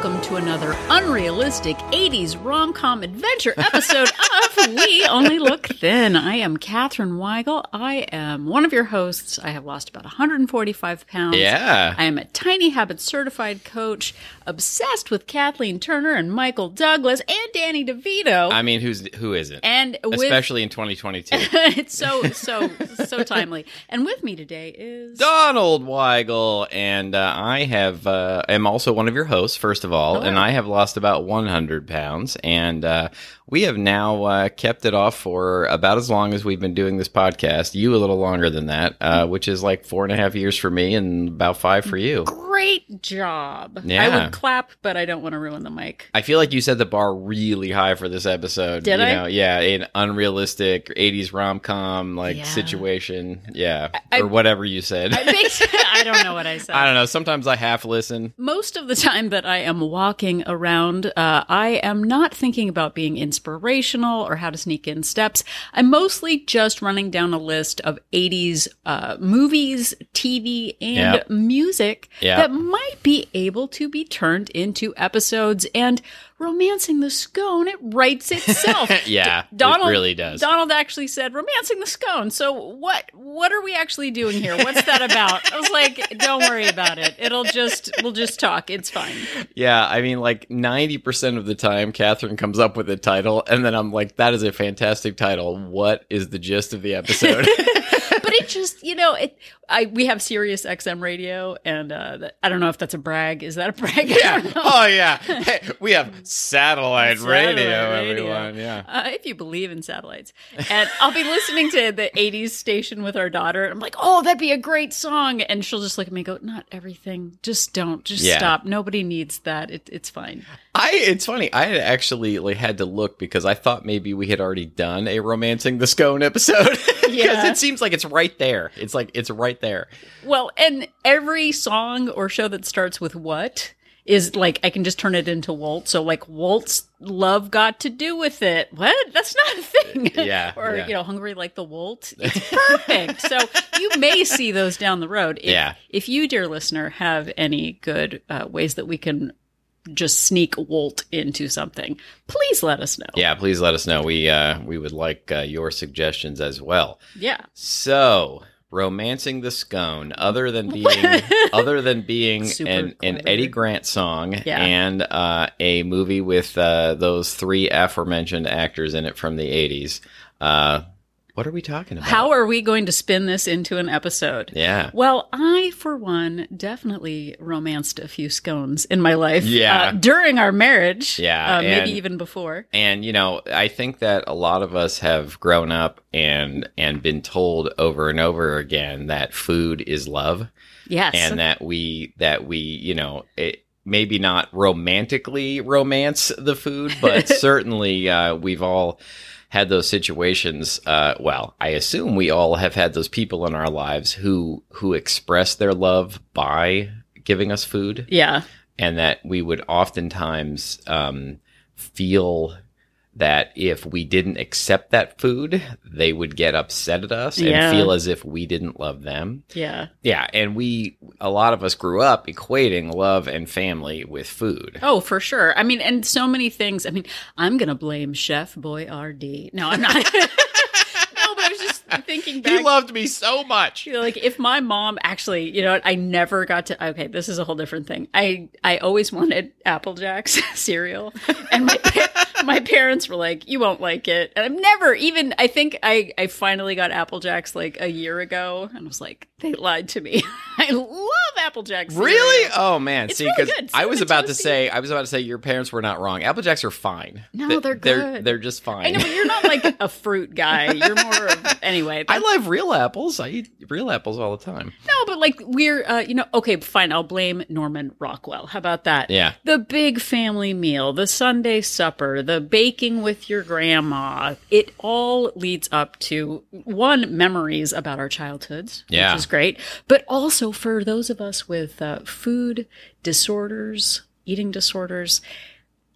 Welcome to another unrealistic 80s rom com adventure episode of We Only Look Thin. I am Katherine Weigel. I am one of your hosts. I have lost about 145 pounds. Yeah. I am a Tiny Habits certified coach, obsessed with Kathleen Turner and Michael Douglas and Danny DeVito. I mean, who's who isn't? and with Especially in 2022. it's so so so timely. And with me today is Donald Weigel, and uh, I have uh, am also one of your hosts. First of all, Hello. and I have lost about 100 pounds, and uh, we have now uh, kept it off for about as long as we've been doing this podcast. You a little longer than that, uh, which is like four and a half years for me, and about five for you. Great job. I would clap, but I don't want to ruin the mic. I feel like you set the bar really high for this episode. Did you I? Know, yeah, an unrealistic 80s rom com like Yeah. situation. Yeah, I- or whatever you said. I, I don't know what I said. I don't know. Sometimes I half listen. Most of the time that I am walking around, uh, I am not thinking about being inspirational or how to sneak in steps. I'm mostly just running down a list of 80s uh, movies, TV, and Yep. music Yep. that might be able to be turned into episodes. And romancing the scone, it writes itself. Yeah, D- Donald it really does. Donald actually said romancing the scone. So what what are we actually doing here? What's that about? I was like, don't worry about it. It'll just we'll just talk. It's fine. yeah, I mean, like 90% of the time, Catherine comes up with a title, and then I'm like, that is a fantastic title. What is the gist of the episode? Just, you know, it I we have Sirius XM radio and uh that, I don't know if that's a brag. Is that a brag? Yeah. Oh, yeah. Hey, we have satellite, Satellite radio, radio. everyone. Yeah. Uh, if you believe in satellites. And I'll be listening to the 80s station with our daughter. And I'm like, oh, that'd be a great song. And she'll just look at me and go, not everything. Just don't. Just Yeah. stop. Nobody needs that. It, it's fine. I it's funny. I actually like had to look because I thought maybe we had already done a romancing the scone episode because Yeah. it seems like it's right there. It's like it's right there. Well, and every song or show that starts with what is like I can just turn it into Walt. So like Walt's love got to do with it. What? That's not a thing. Yeah, or yeah. you know, hungry like the Walt. It's perfect. so you may see those down the road. If, Yeah. If you, dear listener, have any good uh, ways that we can just sneak Walt into something, please let us know. Yeah, please let us know. We uh we would like uh, your suggestions as well. Yeah. So, romancing the scone, other than being other than being Super an, an. Eddie Grant song Yeah. and uh, a movie with uh, those three aforementioned actors in it from the eighties. Uh, what are we talking about? How are we going to spin this into an episode? Yeah. Well, I, for one, definitely romanced a few scones in my life. Yeah. uh, during our marriage. Yeah, uh, maybe and- even before. And you know, I think that a lot of us have grown up and and been told over and over again that food is love. Yes. and that we that we you know it, maybe not romantically romance the food but certainly uh, we've all had those situations uh, well i assume we all have had those people in our lives who who express their love by giving us food yeah. and that we would oftentimes um, feel that if we didn't accept that food they would get upset at us Yeah. and feel as if we didn't love them Yeah. yeah, and we a lot of us grew up equating love and family with food. Oh, for sure. I mean, and so many things. I mean, I'm going to blame Chef Boyardee. No, I'm not. no, but I was just thinking back. He loved me so much. You know, like if my mom actually, you know, what, I never got to. Okay, this is a whole different thing. I I always wanted Apple Jacks cereal, and my pa- my parents were like, "You won't like it," and I've never even. I think I I finally got Apple Jacks like a year ago, and I was like, they lied to me. I love Apple Jacks. cereal. Really? Oh man! It's See, because good. I was about to say, I was about to say, your parents were not wrong. Apple Jacks are fine. No, they're They're good. they're just fine. I know, but you're not like a fruit guy. You're more of anyway. I love real apples. I eat real apples all the time. no, but like we're uh, you know okay, fine. I'll blame Norman Rockwell. How about that? Yeah. The big family meal, the Sunday supper, the baking with your grandma. It all leads up to one memories about our childhoods, Yeah. which is great, but also for those of us with uh, food disorders, eating disorders.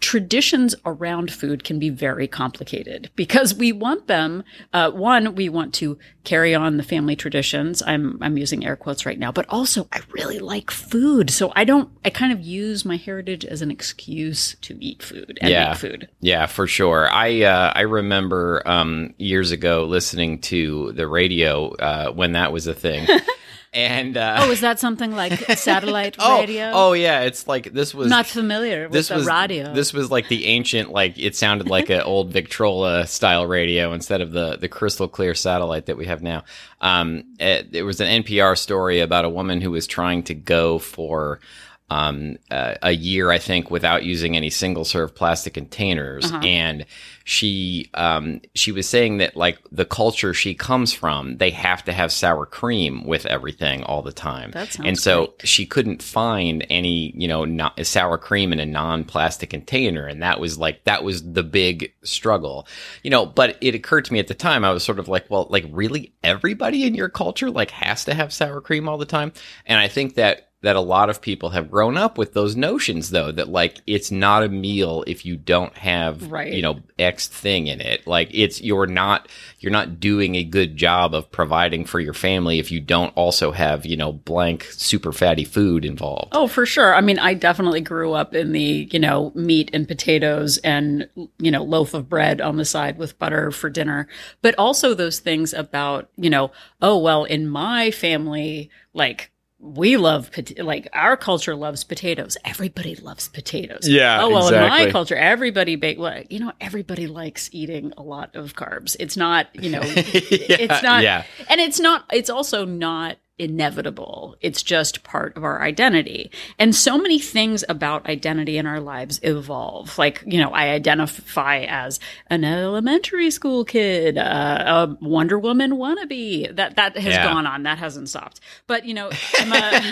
Traditions around food can be very complicated because we want them. Uh, one, we want to carry on the family traditions. I'm I'm using air quotes right now, but also I really like food, so I don't. I kind of use my heritage as an excuse to eat food and Yeah. make food. Yeah, for sure. I uh, I remember um, years ago listening to the radio uh, when that was a thing, and uh, Oh, is that something like satellite oh, radio? oh yeah, it's like this was not familiar with this the was radio. This was like the ancient, like it sounded like an old Victrola style radio instead of the the crystal clear satellite that we have now. Um, it, it was an NPR story about a woman who was trying to go for. Um, uh, a year, I think, without using any single serve plastic containers, Uh-huh. and she um, she was saying that like the culture she comes from, they have to have sour cream with everything all the time, That sounds and so great. she couldn't find any, you know, not, sour cream in a non-plastic container, and that was like that was the big struggle, you know. But it occurred to me at the time, I was sort of like, well, like really, everybody in your culture like has to have sour cream all the time, and I think that that a lot of people have grown up with those notions though that like it's not a meal if you don't have Right. you know x thing in it like it's you're not you're not doing a good job of providing for your family if you don't also have you know blank super fatty food involved Oh, for sure. I mean, I definitely grew up in the, you know, meat and potatoes and, you know, loaf of bread on the side with butter for dinner. But also those things about, you know, oh, well, in my family, like, we love like our culture loves potatoes. Everybody loves potatoes. Yeah, Oh well, in my culture, everybody bake. Well, you know, everybody likes eating a lot of carbs. It's not, you know, it's not yeah. and it's not it's also not inevitable. It's just part of our identity. And so many things about identity in our lives evolve. Like you know i identify as an elementary school kid uh, a wonder woman wannabe. That that has Yeah. gone on. That hasn't stopped. But you know i'm a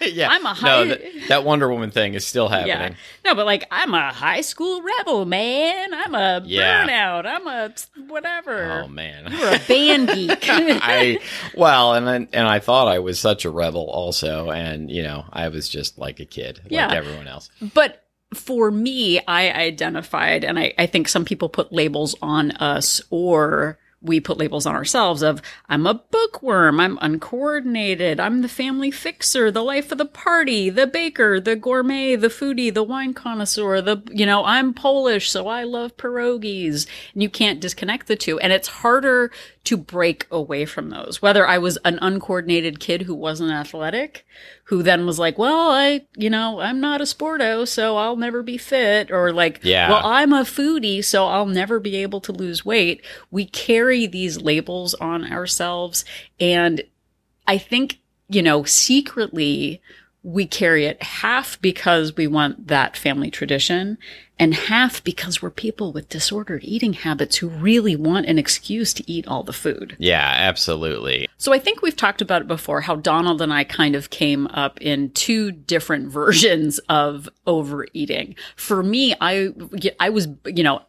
yeah. I'm a no high- that, wonder woman thing is still yeah. happening. No but like i'm a high school rebel man. I'm a Yeah. burnout. I'm a whatever. Oh man. You're a band geek. I well, and then, and I thought I was such a rebel also, and you know, I was just like a kid, Yeah. like everyone else. But for me, I identified, and I, I think some people put labels on us or we put labels on ourselves of I'm a bookworm, I'm uncoordinated, I'm the family fixer, the life of the party, the baker, the gourmet, the foodie, the wine connoisseur, the you know, I'm Polish, so I love pierogies. And you can't disconnect the two. And it's harder to break away from those. Whether I was an uncoordinated kid who wasn't athletic, who then was like, well, I, you know, I'm not a sporto, so I'll never be fit. Or like, Yeah. well, I'm a foodie, so I'll never be able to lose weight. We carry these labels on ourselves. And I think, you know, secretly, we carry it half because we want that family tradition and half because we're people with disordered eating habits who really want an excuse to eat all the food. Yeah, absolutely. So I think we've talked about it before how Donald and I kind of came up in two different versions of overeating. For me, I I was, you know,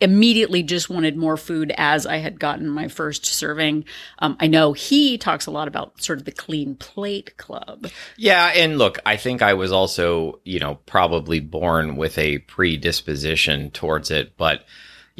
immediately just wanted more food as I had gotten my first serving. Um, I know he talks a lot about sort of the clean plate club. Yeah, and look, I think I was also, you know, probably born with a predisposition towards it, but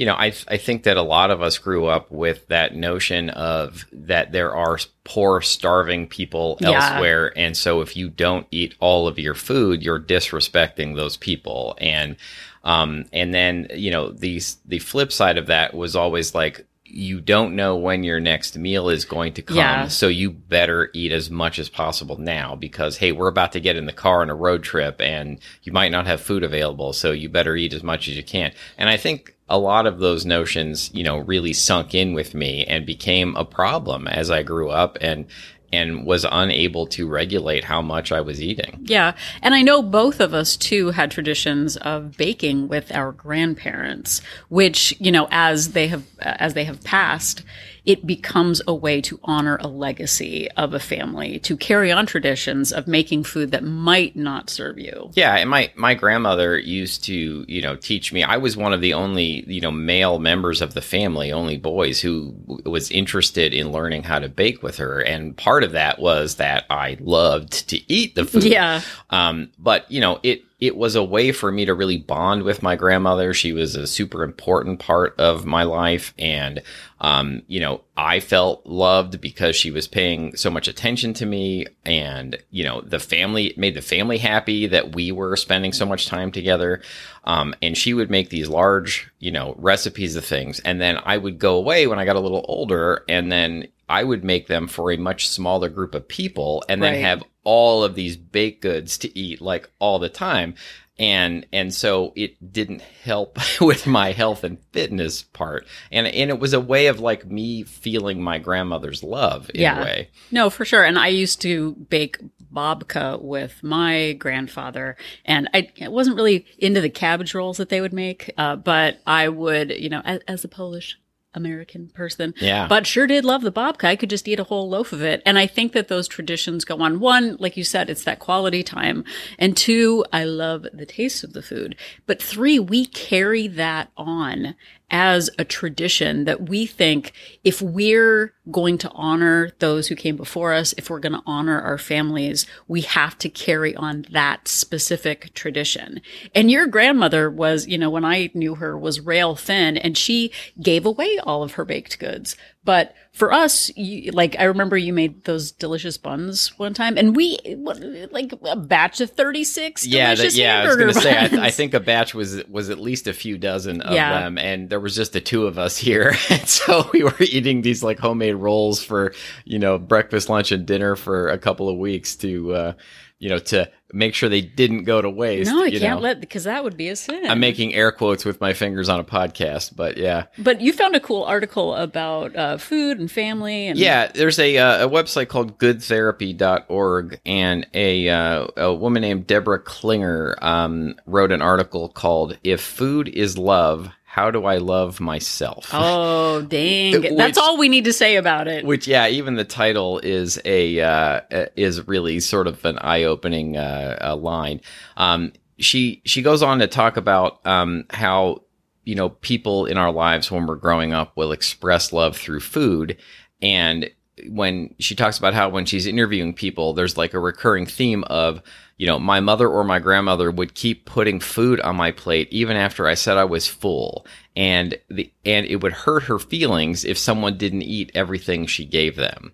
you know, I I think that a lot of us grew up with that notion of that there are poor, starving people Yeah. elsewhere, and so if you don't eat all of your food, you're disrespecting those people, and um, and then you know, these the flip side of that was always like. You don't know when your next meal is going to come, Yeah. so you better eat as much as possible now because hey, we're about to get in the car on a road trip and you might not have food available, so you better eat as much as you can. And I think a lot of those notions, you know, really sunk in with me and became a problem as I grew up and and was unable to regulate how much I was eating. Yeah. And I know both of us too had traditions of baking with our grandparents, which, you know, as they have, as they have passed, it becomes a way to honor a legacy of a family, to carry on traditions of making food that might not serve you. Yeah, and my my grandmother used to, you know, teach me. I was one of the only, you know, male members of the family, only boys who was interested in learning how to bake with her, and part of that was that I loved to eat the food. Yeah. Um, but you know, it it was a way for me to really bond with my grandmother. She was a super important part of my life. And, um, you know, I felt loved because she was paying so much attention to me. And, you know, the family made the family happy that we were spending so much time together. Um, and she would make these large, you know, recipes of things. And then I would go away when I got a little older and then I would make them for a much smaller group of people and then Right. have all of these baked goods to eat like all the time. And, and so it didn't help with my health and fitness part. And, and it was a way of like me feeling my grandmother's love in Yeah. a way. No, for sure. And I used to bake babka with my grandfather, and I I wasn't really into the cabbage rolls that they would make, uh, but I would, you know, as, as a Polish American person, Yeah. but sure did love the babka. I could just eat a whole loaf of it. And I think that those traditions go on. One, like you said, it's that quality time. And two, I love the taste of the food. But three, we carry that on as a tradition that we think if we're going to honor those who came before us, if we're going to honor our families, we have to carry on that specific tradition. And your grandmother was, you know, when I knew her was rail thin and she gave away all of her baked goods. But for us, you, like I remember you made those delicious buns one time and we what, like a batch of 36 yeah, delicious that, yeah. I was going to say, I. I think a batch was was at least a few dozen of Yeah. them, and there was just the two of us here, and so we were eating these like homemade rolls for you know breakfast, lunch, and dinner for a couple of weeks to uh, you know to make sure they didn't go to waste. No, I you can't know. let because that would be a sin. I'm making air quotes with my fingers on a podcast, but yeah. But you found a cool article about uh, food and family and Yeah, there's a uh, a website called goodtherapy.org, and a uh, a woman named Deborah Klinger um, wrote an article called "If Food Is Love, How Do I Love Myself?" Oh dang! Which- That's all we need to say about it. Which, yeah, even the title is a uh, is really sort of an eye opening uh, uh, line. Um, she she goes on to talk about um, how you know people in our lives when we're growing up will express love through food, and when she talks about how when she's interviewing people, there's like a recurring theme of you know my mother or my grandmother would keep putting food on my plate even after I said I was full, and the and it would hurt her feelings if someone didn't eat everything she gave them,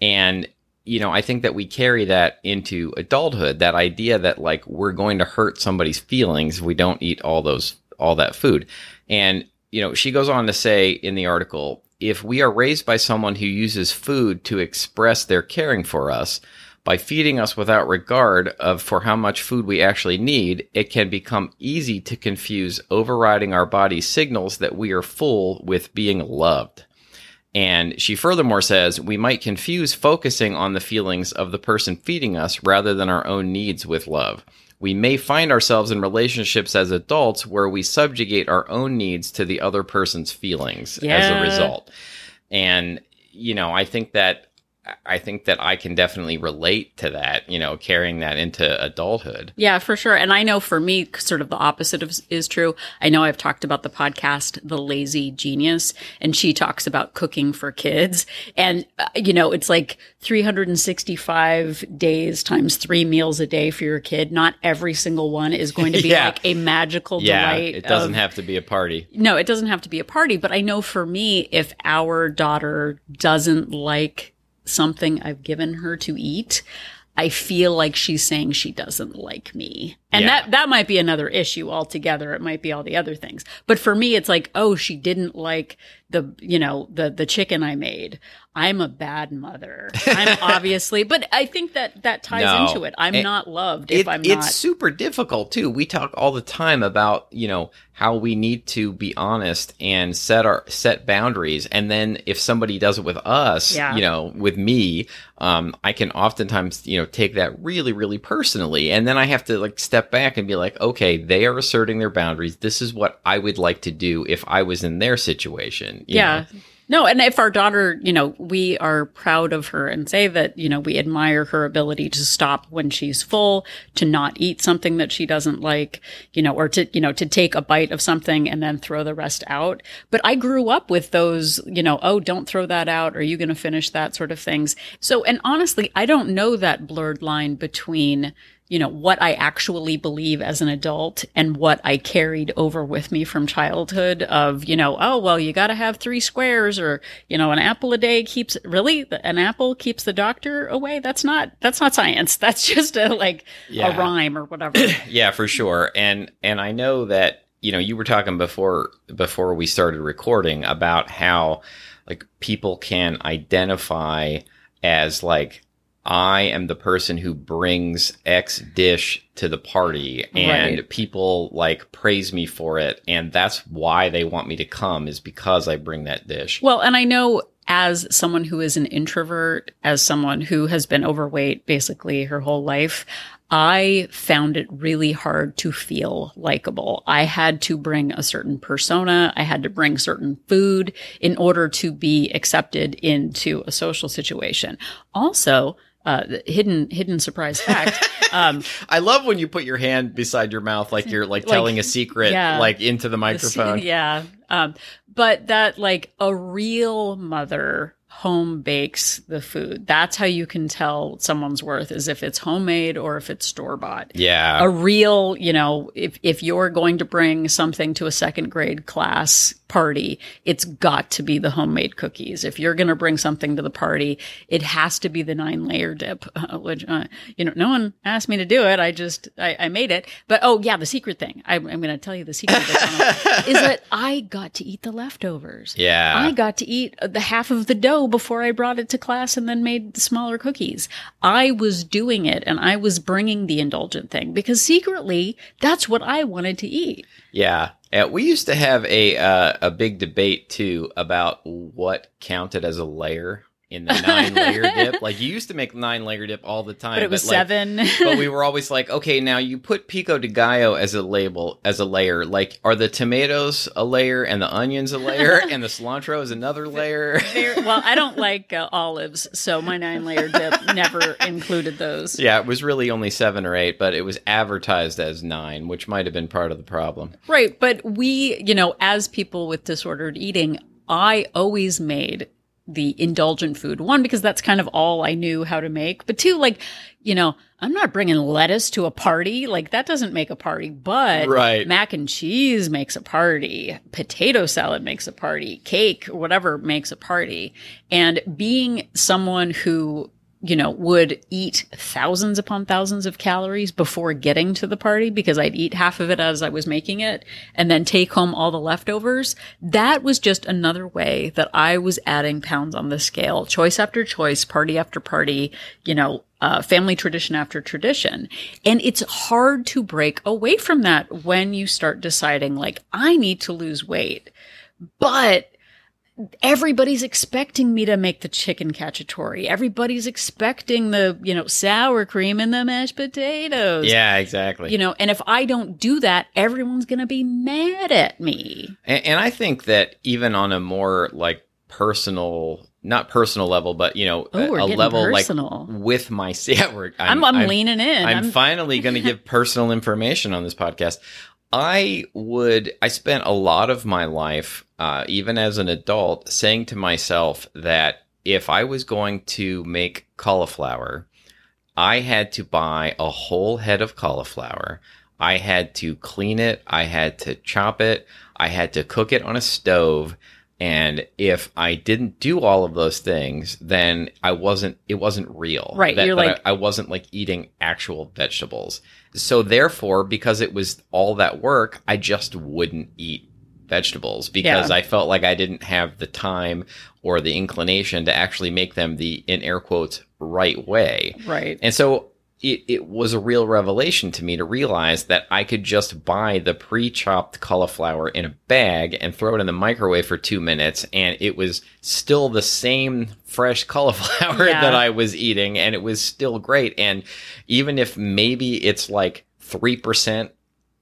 and you know, I think that we carry that into adulthood, that idea that like we're going to hurt somebody's feelings if we don't eat all those, all that food. And, you know, she goes on to say in the article, if we are raised by someone who uses food to express their caring for us, by feeding us without regard of for how much food we actually need, it can become easy to confuse overriding our body's signals that we are full with being loved. And she furthermore says we might confuse focusing on the feelings of the person feeding us rather than our own needs with love. We may find ourselves in relationships as adults where we subjugate our own needs to the other person's feelings as a result. And, you know, I think that. I think that I can definitely relate to that, you know, carrying that into adulthood. Yeah, for sure. And I know for me, sort of the opposite of, is true. I know I've talked about the podcast, The Lazy Genius, and she talks about cooking for kids. And, uh, you know, it's like 365 days times three meals a day for your kid. Not every single one is going to be Yeah. like a magical Yeah, delight. it doesn't of- have to be a party. no, it doesn't have to be a party, but I know for me, if our daughter doesn't like something I've given her to eat, I feel like she's saying she doesn't like me. And Yeah. that, that might be another issue altogether. It might be all the other things. But for me, it's like, oh, she didn't like the, you know, the, the chicken I made. I'm a bad mother. I'm obviously, but I think that that ties No. into it. I'm It- not loved if It- I'm not. it's super difficult too. We talk all the time about you know how we need to be honest and set our set boundaries, and then if somebody does it with us, Yeah. you know, with me, um, I can oftentimes you know take that really really personally, and then I have to like step back and be like, okay, they are asserting their boundaries. This is what I would like to do if I was in their situation. yeah. know? No, and if our daughter, you know, we are proud of her and say that, you know, we admire her ability to stop when she's full, to not eat something that she doesn't like, you know, or to, you know, to take a bite of something and then throw the rest out. But I grew up with those, you know, oh, don't throw that out. Are you going to finish that sort of things? So, and honestly, I don't know that blurred line between you know, what I actually believe as an adult and what I carried over with me from childhood of, you know, oh, well, you got to have three squares or, you know, an apple a day keeps, really? An apple keeps the doctor away? That's not, that's not science. That's just a, like, Yeah. a rhyme or whatever. Yeah, for sure. And and I know that you know you were talking before before we started recording about how like people can identify as like I am the person who brings X dish to the party and Right. people like praise me for it and that's why they want me to come is because I bring that dish. Well, and I know as someone who is an introvert, as someone who has been overweight basically her whole life, I found it really hard to feel likable. I had to bring a certain persona. I had to bring certain food in order to be accepted into a social situation. Also, uh, hidden, hidden surprise fact. Um, I love when you put your hand beside your mouth like you're like Like, telling a secret yeah. like into the microphone. Yeah. Um, but that like a real mother home bakes the food. That's how you can tell someone's worth is if it's homemade or if it's store bought. Yeah. A real, you know, if, if you're going to bring something to a second grade class party, it's got to be the homemade cookies. If you're going to bring something to the party, it has to be the nine layer dip, uh, which, uh, you know, no one asked me to do it. I just, I, I made it. But oh yeah, the secret thing. I, I'm going to tell you the secret that's on it, is that I got to eat the leftovers. yeah. I got to eat the half of the dough before I brought it to class and then made the smaller cookies. I was doing it and I was bringing the indulgent thing because secretly that's what I wanted to eat. Yeah. Uh, we used to have a uh, a big debate too about what counted as a layer in the nine layer dip. Like you used to make nine layer dip all the time, But it was like, seven. but we were always like, okay, now you put pico de gallo as a label as a layer. Like, are the tomatoes a layer and the onions a layer and the cilantro is another layer? Well, I don't like uh, olives, so my nine layer dip never included those. yeah, it was really only seven or eight, but it was advertised as nine, which might have been part of the problem. Right. But we, you know, as people with disordered eating, I always made the indulgent food. One, because that's kind of all I knew how to make. But two, like, you know, I'm not bringing lettuce to a party. Like, that doesn't make a party. But Right. mac and cheese makes a party. Potato salad makes a party. Cake whatever makes a party. And being someone who you know, would eat thousands upon thousands of calories before getting to the party because I'd eat half of it as I was making it and then take home all the leftovers. That was just another way that I was adding pounds on the scale, choice after choice, party after party, you know, uh, family tradition after tradition. And it's hard to break away from that when you start deciding, like, I need to lose weight. But everybody's expecting me to make the chicken cacciatore. Everybody's expecting the, you know, sour cream and the mashed potatoes. Yeah, exactly. You know, and if I don't do that, everyone's going to be mad at me. And, and I think that even on a more like personal, not personal level, but you know, Oh, a, a level personal. like with my yeah, we're, I'm, I'm, leaning in. I'm, finally going to give personal information on this podcast. I would, I spent a lot of my life, uh, even as an adult, saying to myself that if I was going to make cauliflower, I had to buy a whole head of cauliflower. I had to clean it. I had to chop it. I had to cook it on a stove. And if I didn't do all of those things, then I wasn't, it wasn't real. Right, That- you're that like- I, I wasn't like eating actual vegetables. So therefore, because it was all that work, I just wouldn't eat vegetables because Yeah. I felt like I didn't have the time or the inclination to actually make them the, in air quotes, right way. right. And so it, it was a real revelation to me to realize that I could just buy the pre chopped cauliflower in a bag and throw it in the microwave for two minutes, and it was still the same fresh cauliflower Yeah. that I was eating, and it was still great. And even if maybe it's like 3%.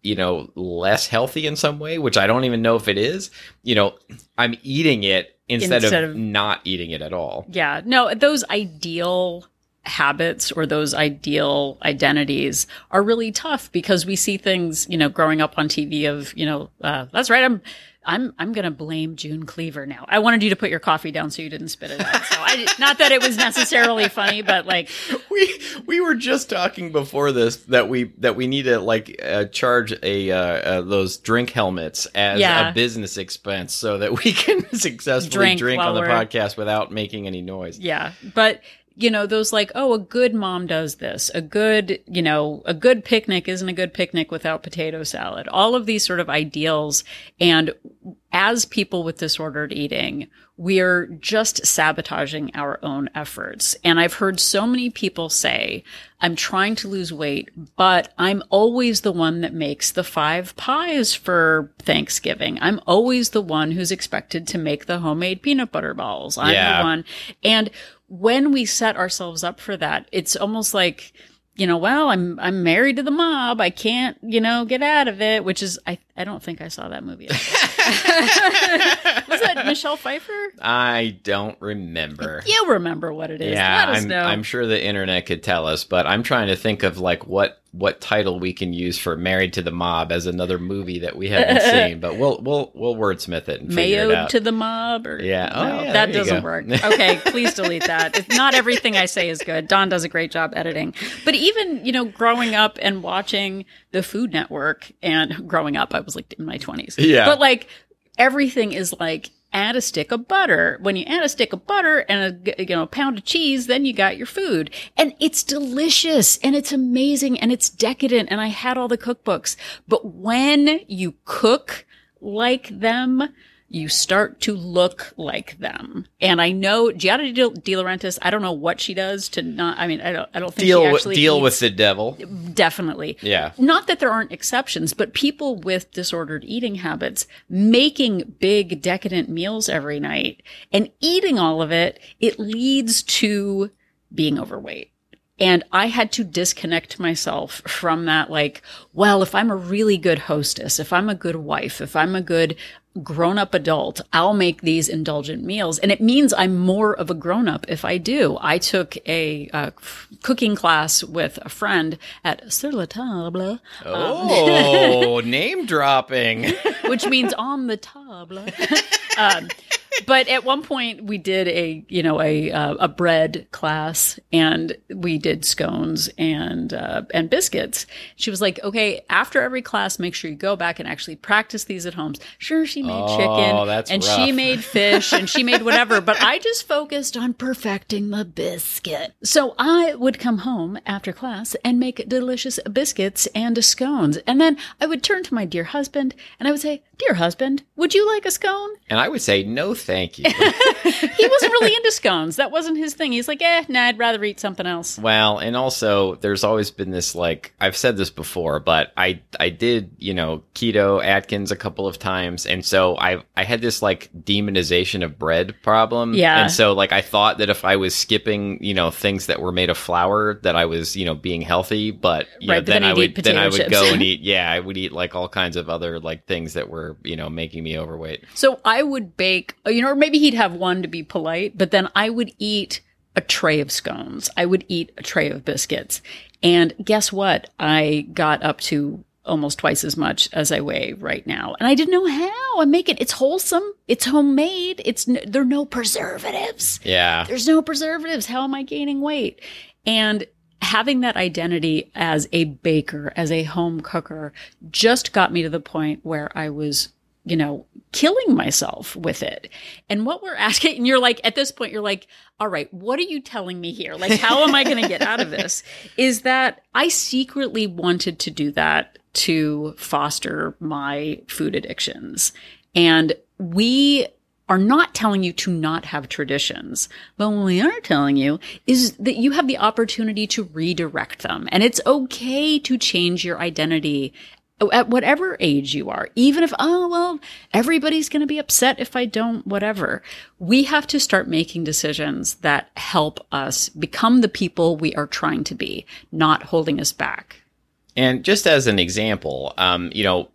You know, less healthy in some way, which I don't even know if it is. You know, I'm eating it instead, Instead of, of- not eating it at all. Yeah. No, those ideal habits or those ideal identities are really tough because we see things, you know, growing up on TV of, you know, uh, that's right. I'm, I'm I'm gonna blame June Cleaver now. I wanted you to put your coffee down so you didn't spit it out. So I not that it was necessarily funny, but like we we were just talking before this that we that we need to like uh, charge a uh, uh, those drink helmets as Yeah. a business expense so that we can successfully Drink drink, on the podcast without making any noise. Yeah. But, you know, those like, oh, a good mom does this. A good, you know, a good picnic isn't a good picnic without potato salad. All of these sort of ideals. And as people with disordered eating, we're just sabotaging our own efforts. And I've heard so many people say, I'm trying to lose weight, but I'm always the one that makes the five pies for Thanksgiving. I'm always the one who's expected to make the homemade peanut butter balls. I'm Yeah. the one. And when we set ourselves up for that, it's almost like, you know, well, I'm I'm married to the mob. I can't, you know, get out of it. Which is, I I don't think I saw that movie. Was that Michelle Pfeiffer? I don't remember. You remember what it is? Yeah, Let us I'm, know. I'm sure the internet could tell us, but I'm trying to think of like what what title we can use for "Married to the Mob" as another movie that we haven't seen. But we'll we'll we'll wordsmith it and it to the mob or Yeah. Oh, no, yeah, that doesn't go. work okay please delete that It's not everything i say is good don does a great job editing but even you know growing up and watching the food network and growing up i was like in my 20s Yeah. but like everything is like add a stick of butter. When you add a stick of butter and a you know pound of cheese then you got your food. And it's delicious and it's amazing and it's decadent and i had all the cookbooks. But when you cook like them, you start to look like them. And I know Giada De, De Laurentiis, I don't know what she does to not, I mean, I don't, I don't think deal with deal eats- with the devil. definitely. Yeah. Not that there aren't exceptions, but people with disordered eating habits making big decadent meals every night and eating all of it, it leads to being overweight. And I had to disconnect myself from that. Like, well, if I'm a really good hostess, if I'm a good wife, if I'm a good grown up adult, I'll make these indulgent meals. And it means I'm more of a grown up if I do. I took a uh, f- cooking class with a friend at Sur la Table, Oh, name dropping. which means on the table. um, but at one point we did a you know a uh, a bread class and we did scones and uh, and biscuits. She was like, "Okay, after every class, make sure you go back and actually practice these at home." Sure, she made Oh, chicken and rough. she made fish and she made whatever, but I just focused on perfecting the biscuit. So I would come home after class and make delicious biscuits and scones, and then I would turn to my dear husband and I would say, "Dear husband, would you like a scone?" And I would say no, thank you. he wasn't really into scones. That wasn't his thing. He's like, eh, nah, I'd rather eat something else. Well, and also there's always been this like I've said this before, but I I did, you know, keto Atkins a couple of times and so I I had this like demonization of bread problem. Yeah. And so like I thought that if I was skipping, you know, things that were made of flour that I was, you know, being healthy, but you Right, know, but then, then I you'd eat then I potato would go and eat yeah, I would eat like all kinds of other like things that were, you know, making me overweight. So I would bake, you know, or maybe he'd have one to be polite, but then I would eat a tray of scones. I would eat a tray of biscuits. And guess what? I got up to almost twice as much as I weigh right now. And I didn't know how. I make it. It's wholesome. It's homemade. It's, n- there are no preservatives. Yeah. There's no preservatives. How am I gaining weight? And having that identity as a baker, as a home cooker, just got me to the point where I was, you know, killing myself with it. And what we're asking, and you're like, at this point, you're like, all right, what are you telling me here? Like, how am I going to get out of this? Is that I secretly wanted to do that to foster my food addictions. And we are not telling you to not have traditions, but what we are telling you is that you have the opportunity to redirect them. And it's okay to change your identity at whatever age you are, even if, oh, well, everybody's going to be upset if I don't, whatever. We have to start making decisions that help us become the people we are trying to be, not holding us back. And just as an example, um, you know,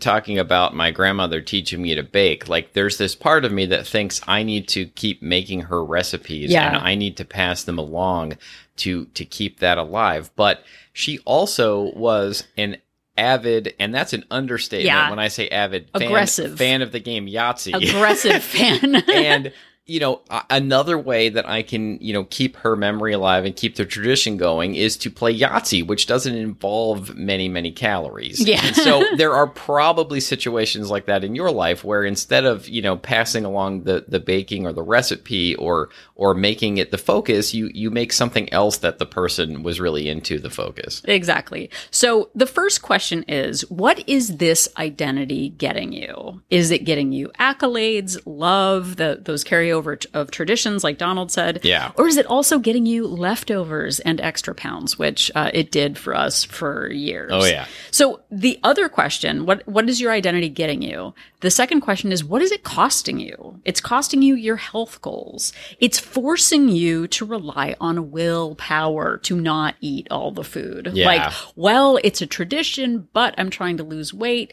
talking about my grandmother teaching me to bake, like there's this part of me that thinks I need to keep making her recipes Yeah. and I need to pass them along to to keep that alive. But she also was an avid, and that's an understatement Yeah. when I say avid, fan, Aggressive. fan of the game Yahtzee. Aggressive fan. and you know another way that i can you know keep her memory alive and keep the tradition going is to play yahtzee which doesn't involve many many calories Yeah. and so there are probably situations like that in your life where instead of you know passing along the the baking or the recipe or or making it the focus you you make something else that the person was really into the focus Exactly. So the first question is what is this identity getting you? Is it getting you accolades, love, the, those carryover t- of traditions, like Donald said? Yeah. Or is it also getting you leftovers and extra pounds, which uh, it did for us for years? Oh, yeah. So the other question, what what is your identity getting you? The second question is what is it costing you? It's costing you your health goals. It's forcing you to rely on willpower to not eat all the food. Yeah. Like, well, it's a tradition, but I'm trying to lose weight,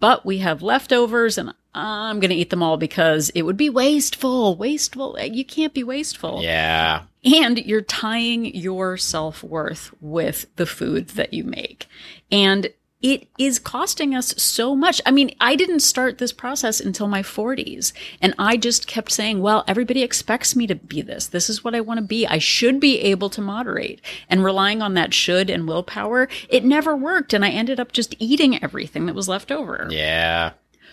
but we have leftovers and I'm going to eat them all because it would be wasteful. Wasteful. You can't be wasteful. yeah And you're tying your self worth with the food that you make. And it is costing us so much. I mean, I didn't start this process until my 40s. And I just kept saying, well, everybody expects me to be this. This is what I want to be. I should be able to moderate. And relying on that should and willpower, it never worked. And I ended up just eating everything that was left over. yeah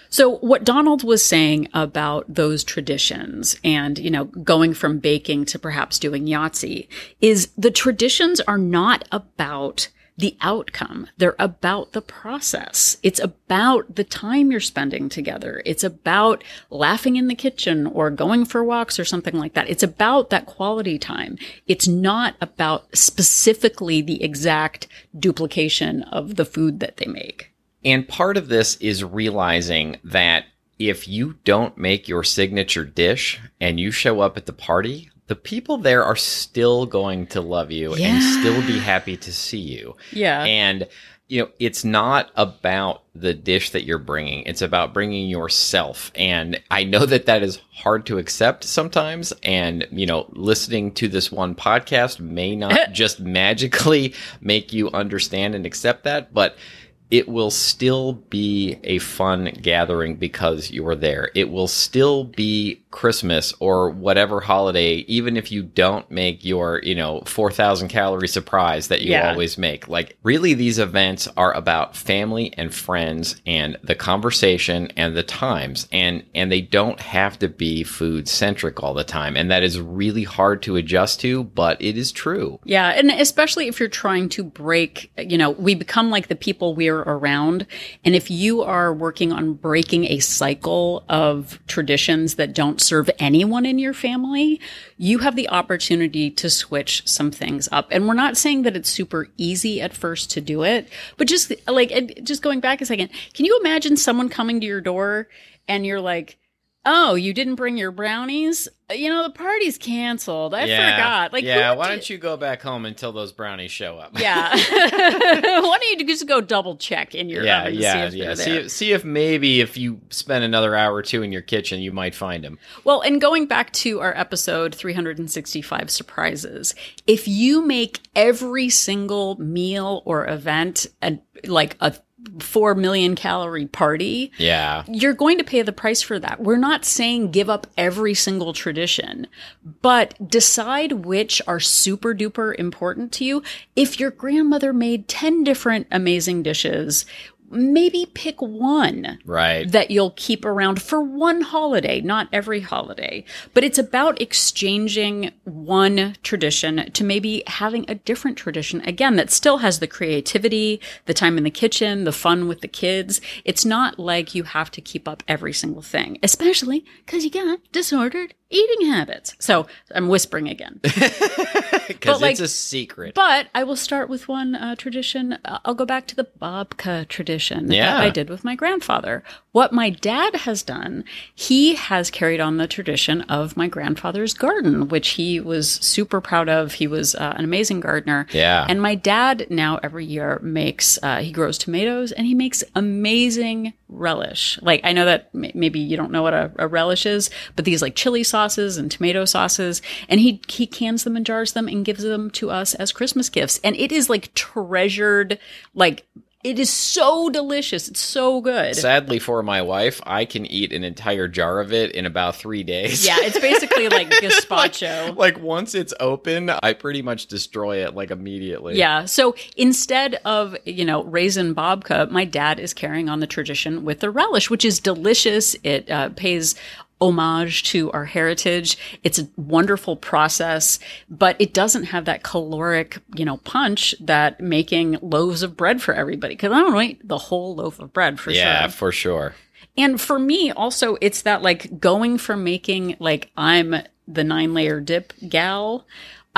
So what Donald was saying about those traditions and, you know, going from baking to perhaps doing Yahtzee is the traditions are not about the outcome. They're about the process. It's about the time you're spending together. It's about laughing in the kitchen or going for walks or something like that. It's about that quality time. It's not about specifically the exact duplication of the food that they make. And part of this is realizing that if you don't make your signature dish and you show up at the party, the people there are still going to love you and still be happy to see you. Yeah. And you know, it's not about the dish that you're bringing. It's about bringing yourself. And I know that that is hard to accept sometimes. And, you know, listening to this one podcast may not just magically make you understand and accept that, but it will still be a fun gathering because you're there. It will still be Christmas or whatever holiday, even if you don't make your, you know, 4,000 calorie surprise that you Yeah. always make. Like, really, these events are about family and friends and the conversation and the times. And, and they don't have to be food centric all the time. And that is really hard to adjust to, but it is true. Yeah, and especially if you're trying to break, you know, we become like the people we're around. And if you are working on breaking a cycle of traditions that don't serve anyone in your family, you have the opportunity to switch some things up. And we're not saying that it's super easy at first to do it, but just like, just going back a second, can you imagine someone coming to your door and you're like, Oh, you didn't bring your brownies? Uh, you know, the party's canceled. I forgot. Like, yeah, why d- don't you go back home until those brownies show up? Yeah. Why don't you just go double check in your yeah, yeah, see if yeah. See, if- see if maybe if you spend another hour or two in your kitchen, you might find them. Well, and going back to our episode 365 surprises, if you make every single meal or event and like a 4 million calorie party, Yeah, you're going to pay the price for that. We're not saying give up every single tradition, but decide which are super duper important to you. If your grandmother made 10 different amazing dishes, maybe pick one right. that you'll keep around for one holiday, not every holiday. But it's about exchanging one tradition to maybe having a different tradition again that still has the creativity, the time in the kitchen, the fun with the kids. It's not like you have to keep up every single thing, especially because you got disordered eating habits. So I'm whispering again. Because like- it's a secret. But I will start with one uh, tradition. Uh, I'll go back to the babka tradition Yeah. that I did with my grandfather. What my dad has done, he has carried on the tradition of my grandfather's garden, which he was super proud of. He was uh, an amazing gardener. Yeah. And my dad now every year makes, uh, he grows tomatoes and he makes amazing relish. Like I know that m- maybe you don't know what a, a relish is, but these like chili sauces and tomato sauces, and he he cans them and jars them and gives them to us as Christmas gifts, and it is like treasured, like it is so delicious. It's so good. Sadly for my wife, I can eat an entire jar of it in about three days. Yeah, it's basically like gazpacho. like once it's open, I pretty much destroy it like immediately. Yeah. So instead of, you know, raisin babka, my dad is carrying on the tradition with the relish, which is delicious. It uh, pays homage to our heritage. It's a wonderful process, but it doesn't have that caloric, you know, punch that making loaves of bread for everybody. Cause I don't eat the whole loaf of bread for Yeah, sure. for sure. And for me, also, it's that like going from making like I'm the nine layer dip gal.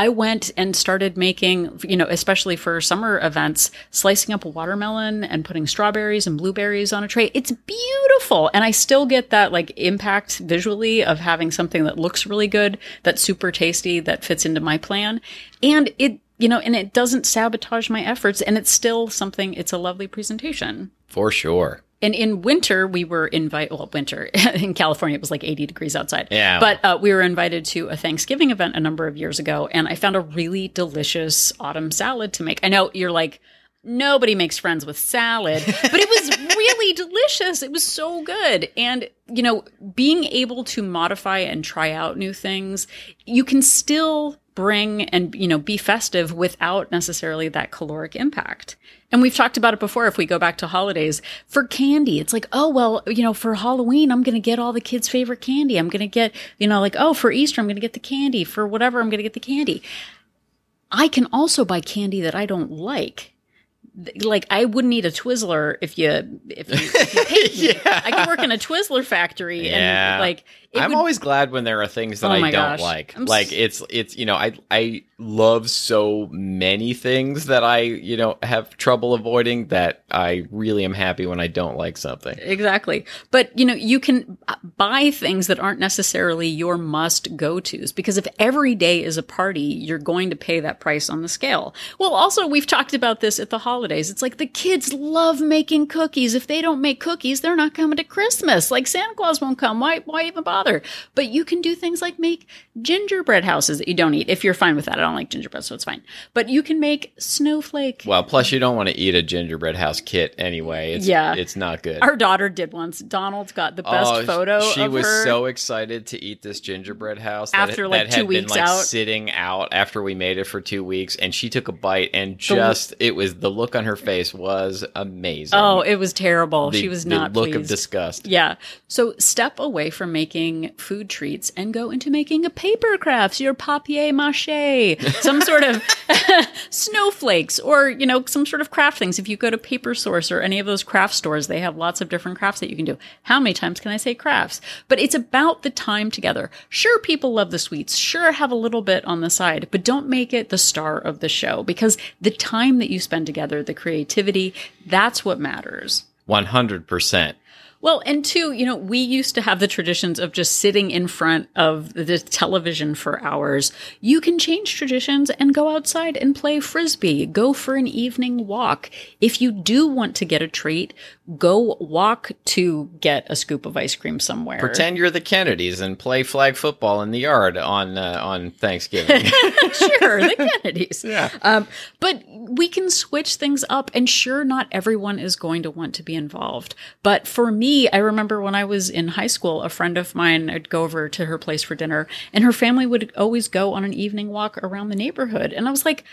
I went and started making, you know, especially for summer events, slicing up a watermelon and putting strawberries and blueberries on a tray. It's beautiful. And I still get that like impact visually of having something that looks really good, that's super tasty, that fits into my plan. And it, you know, and it doesn't sabotage my efforts. And it's still something, it's a lovely presentation. For sure. And in winter, we were invited, well, winter in California, it was like 80 degrees outside. Yeah. But uh, we were invited to a Thanksgiving event a number of years ago, and I found a really delicious autumn salad to make. I know you're like, nobody makes friends with salad, but it was really delicious. It was so good. And, you know, being able to modify and try out new things, you can still bring and, you know, be festive without necessarily that caloric impact. And we've talked about it before. If we go back to holidays for candy, it's like, oh, well, you know, for Halloween, I'm going to get all the kids' favorite candy. I'm going to get, you know, like, oh, for Easter, I'm going to get the candy. For whatever, I'm going to get the candy. I can also buy candy that I don't like. Like I wouldn't eat a Twizzler if you if you, if you paid me. Yeah. I could work in a Twizzler factory Yeah. and like I'm would- always glad when there are things that Oh I don't gosh. like. I'm like it's it's you know I I love so many things that I you know have trouble avoiding that I really am happy when I don't like something. Exactly. But, you know, you can buy things that aren't necessarily your must go tos because if every day is a party, you're going to pay that price on the scale. Well, also, we've talked about this at the holidays. It's like the kids love making cookies. If they don't make cookies, they're not coming to Christmas. Like Santa Claus won't come. Why, why even bother? But you can do things like make gingerbread houses that you don't eat if you're fine with that. I don't like gingerbread, so it's fine. But you can make snowflake. Well, plus you don't want to eat a gingerbread house kit anyway. It's, Yeah. it's not good. Our daughter did once. Donald's got the best Oh, photo. She of was her. so excited to eat this gingerbread house After, like, that two weeks been like out. sitting out after we made it for two weeks, and she took a bite, and just it was the look on her face was amazing. Oh, it was terrible. the, she was the not look pleased. of disgust. yeah. So step away from making food treats and go into making a paper crafts, your papier mache, some sort of snowflakes, or you know, some sort of craft things. If you go to Paper Source or any of those craft stores, they have lots of different crafts that you can do. How many times can I say crafts? But it's about the time together. Sure, people love the sweets. Sure, have a little bit on the side, but don't make it the star of the show because the time that you spend together, the creativity, that's what matters. One hundred percent. Well, and two, you know, we used to have the traditions of just sitting in front of the television for hours. You can change traditions and go outside and play frisbee, go for an evening walk. If you do want to get a treat, go walk to get a scoop of ice cream somewhere. Pretend you're the Kennedys and play flag football in the yard on uh, on Thanksgiving. sure, the Kennedys. Yeah. Um, but we can switch things up, and sure, not everyone is going to want to be involved. But for me, I remember when I was in high school, a friend of mine, I'd go over to her place for dinner, and her family would always go on an evening walk around the neighborhood. And I was like,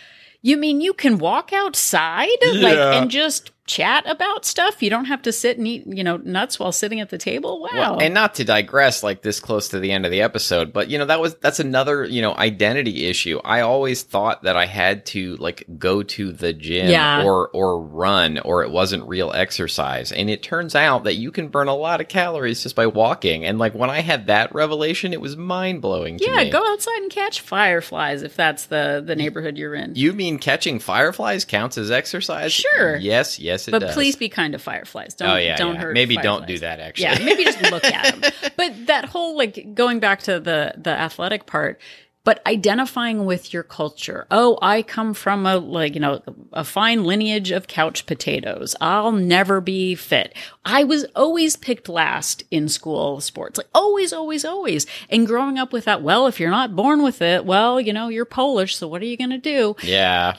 you mean you can walk outside like and just chat about stuff? You don't have to sit and eat, you know, nuts while sitting at the table? Wow. Well, and not to digress like this close to the end of the episode, but you know that was that's another you know identity issue. I always thought that I had to like go to the gym Yeah. or or run or it wasn't real exercise, and it turns out that you can burn a lot of calories just by walking. And like when I had that revelation, it was mind blowing. to yeah, me. go outside and catch fireflies if that's the the neighborhood you're in. You mean catching fireflies counts as exercise? Sure. Yes, yes, it but does. please be kind to fireflies. Don't Oh yeah, don't yeah. hurt. Maybe don't do that. Actually, Yeah, maybe just look at them. But that whole like going back to the the athletic part, but identifying with your culture. Oh, I come from a like you know a fine lineage of couch potatoes. I'll never be fit. I was always picked last in school sports, like always, always, always. And growing up with that, well, if you're not born with it, well, you know, you're Polish, so what are you going to do? Yeah.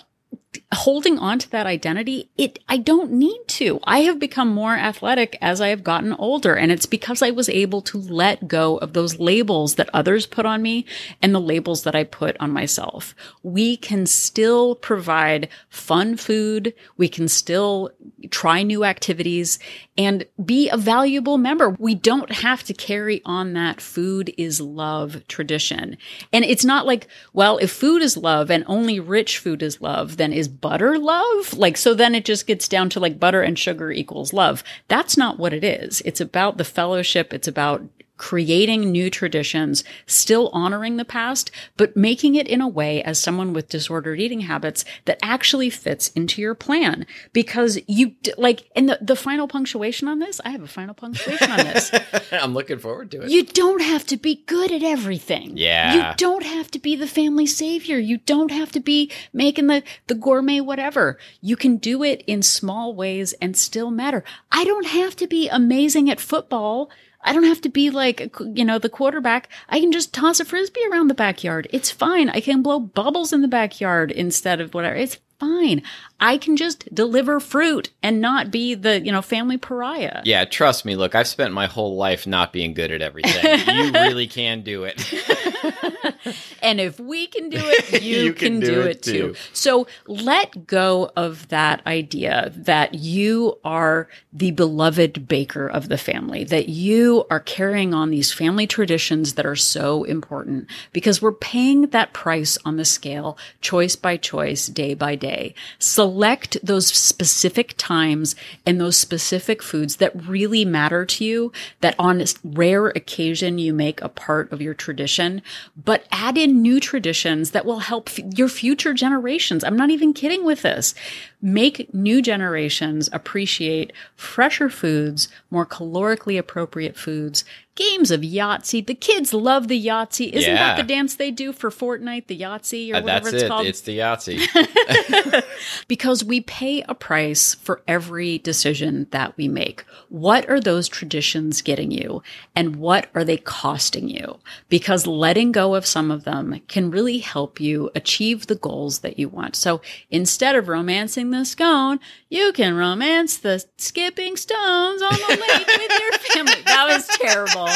Holding on to that identity, it I don't need to. I have become more athletic as I have gotten older, and it's because I was able to let go of those labels that others put on me and the labels that I put on myself. We can still provide fun food, we can still try new activities and be a valuable member. We don't have to carry on that food is love tradition. And it's not like, well, if food is love and only rich food is love, then is butter love? Like, so then it just gets down to like butter and sugar equals love. That's not what it is. It's about the fellowship. It's about creating new traditions, still honoring the past, but making it in a way as someone with disordered eating habits that actually fits into your plan. Because you like, and the, the final punctuation on this, I have a final punctuation on this. I'm looking forward to it. You don't have to be good at everything. Yeah. You don't have to be the family savior. You don't have to be making the, the gourmet whatever. You can do it in small ways and still matter. I don't have to be amazing at football. I don't have to be like, you know, the quarterback. I can just toss a frisbee around the backyard. It's fine. I can blow bubbles in the backyard instead of whatever. It's fine. I can just deliver fruit and not be the, you know, family pariah. yeah, trust me. Look, I've spent my whole life not being good at everything. you really can do it. And if we can do it, you, You can, do, it too. So let go of that idea that you are the beloved baker of the family, that you are carrying on these family traditions that are so important because we're paying that price on the scale, choice by choice, day by day. Select those specific times and those specific foods that really matter to you, that on rare occasion you make a part of your tradition, but add in new traditions that will help f- your future generations. I'm not even kidding with this. Make new generations appreciate fresher foods, more calorically appropriate foods, games of Yahtzee. The kids love the Yahtzee. Isn't Yeah. that the dance they do for Fortnite, the Yahtzee or Uh, whatever That's it's it. called? It's the Yahtzee. because we pay a price for every decision that we make. What are those traditions getting you and what are they costing you? Because letting go of some of them can really help you achieve the goals that you want. So instead of romancing the scone, you can romance the skipping stones on the lake with your family. That was terrible.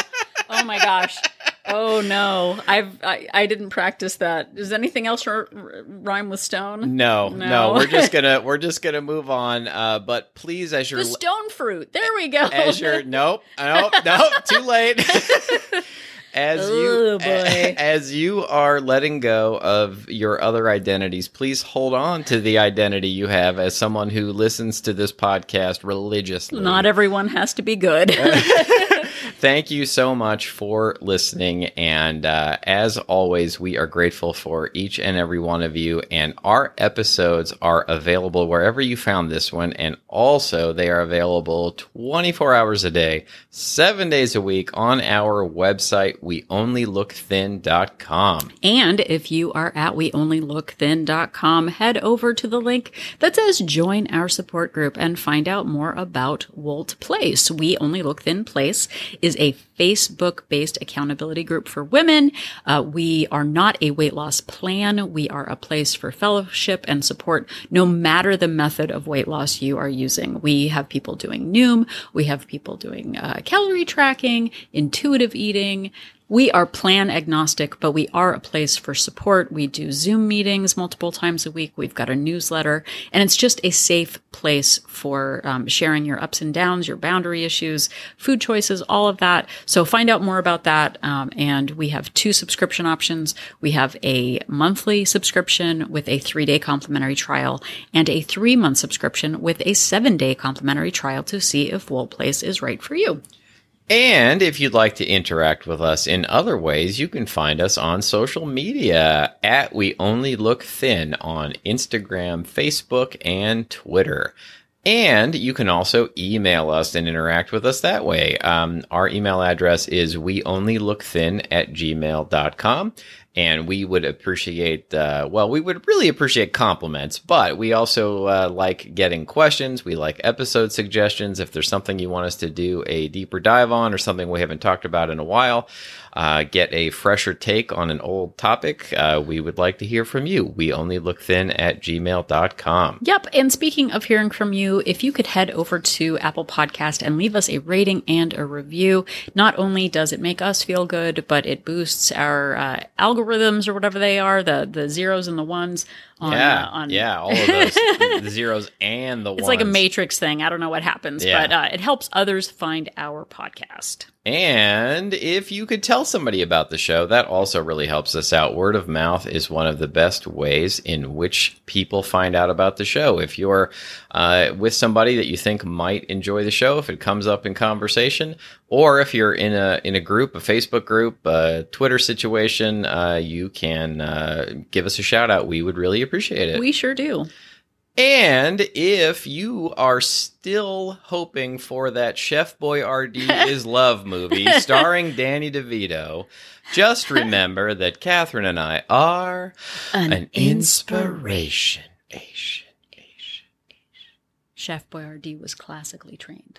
Oh my gosh. Oh no, I've I, I didn't practice that. Does anything else r- r- rhyme with stone? No, no, No. we're just gonna we're just gonna move on. Uh, but please, as you're The stone fruit. There we go. as you're nope, nope, nope, too late. as you Oh, boy. as you are letting go of your other identities, please hold on to the identity you have as someone who listens to this podcast religiously. Not everyone has to be good. Thank you so much for listening. And uh, as always, we are grateful for each and every one of you. And our episodes are available wherever you found this one. And also, they are available 24 hours a day, seven days a week on our website, weonlylookthin.com. and if you are at weonlylookthin.com, head over to the link that says join our support group and find out more about Wolt Place. We Only Look Thin Place is a Facebook based accountability group for women. Uh, we are not a weight loss plan. We are a place for fellowship and support no matter the method of weight loss you are using. We have people doing Noom. We have people doing uh, calorie tracking, intuitive eating, we are plan agnostic, but we are a place for support. We do Zoom meetings multiple times a week. We've got a newsletter, and it's just a safe place for um, sharing your ups and downs, your boundary issues, food choices, all of that. So find out more about that. Um, and we have two subscription options. We have a monthly subscription with a three day complimentary trial and a three month subscription with a seven day complimentary trial to see if Wolt Place is right for you. And if you'd like to interact with us in other ways, you can find us on social media at We Only Look Thin on Instagram, Facebook, and Twitter. And you can also email us and interact with us that way. Um, our email address is weonlylookthin at gmail.com. and we would appreciate uh, well we would really appreciate compliments but we also uh, like getting questions. We like episode suggestions. If there's something you want us to do a deeper dive on or something we haven't talked about in a while uh, get a fresher take on an old topic uh, we would like to hear from you we only look thin at gmail.com Yep. And speaking of hearing from you, if you could head over to Apple Podcast and leave us a rating and a review, not only does it make us feel good, but it boosts our uh, algorithms or whatever they are, the the zeros and the ones on yeah uh, on yeah all of those the zeros and the ones. It's ones like a matrix thing. I don't know what happens, Yeah. but uh, it helps others find our podcast. And if you could tell somebody about the show, that also really helps us out. Word of mouth is one of the best ways in which people find out about the show. If you're uh, with somebody that you think might enjoy the show, if it comes up in conversation, or if you're in a in a group, a Facebook group, a Twitter situation, uh, you can uh, give us a shout out. We would really appreciate it. We sure do. And if you are still hoping for that Chef Boyardee is Love movie starring Danny DeVito, just remember that Catherine and I are an, inspiration. Asian. Chef Boyardee was classically trained.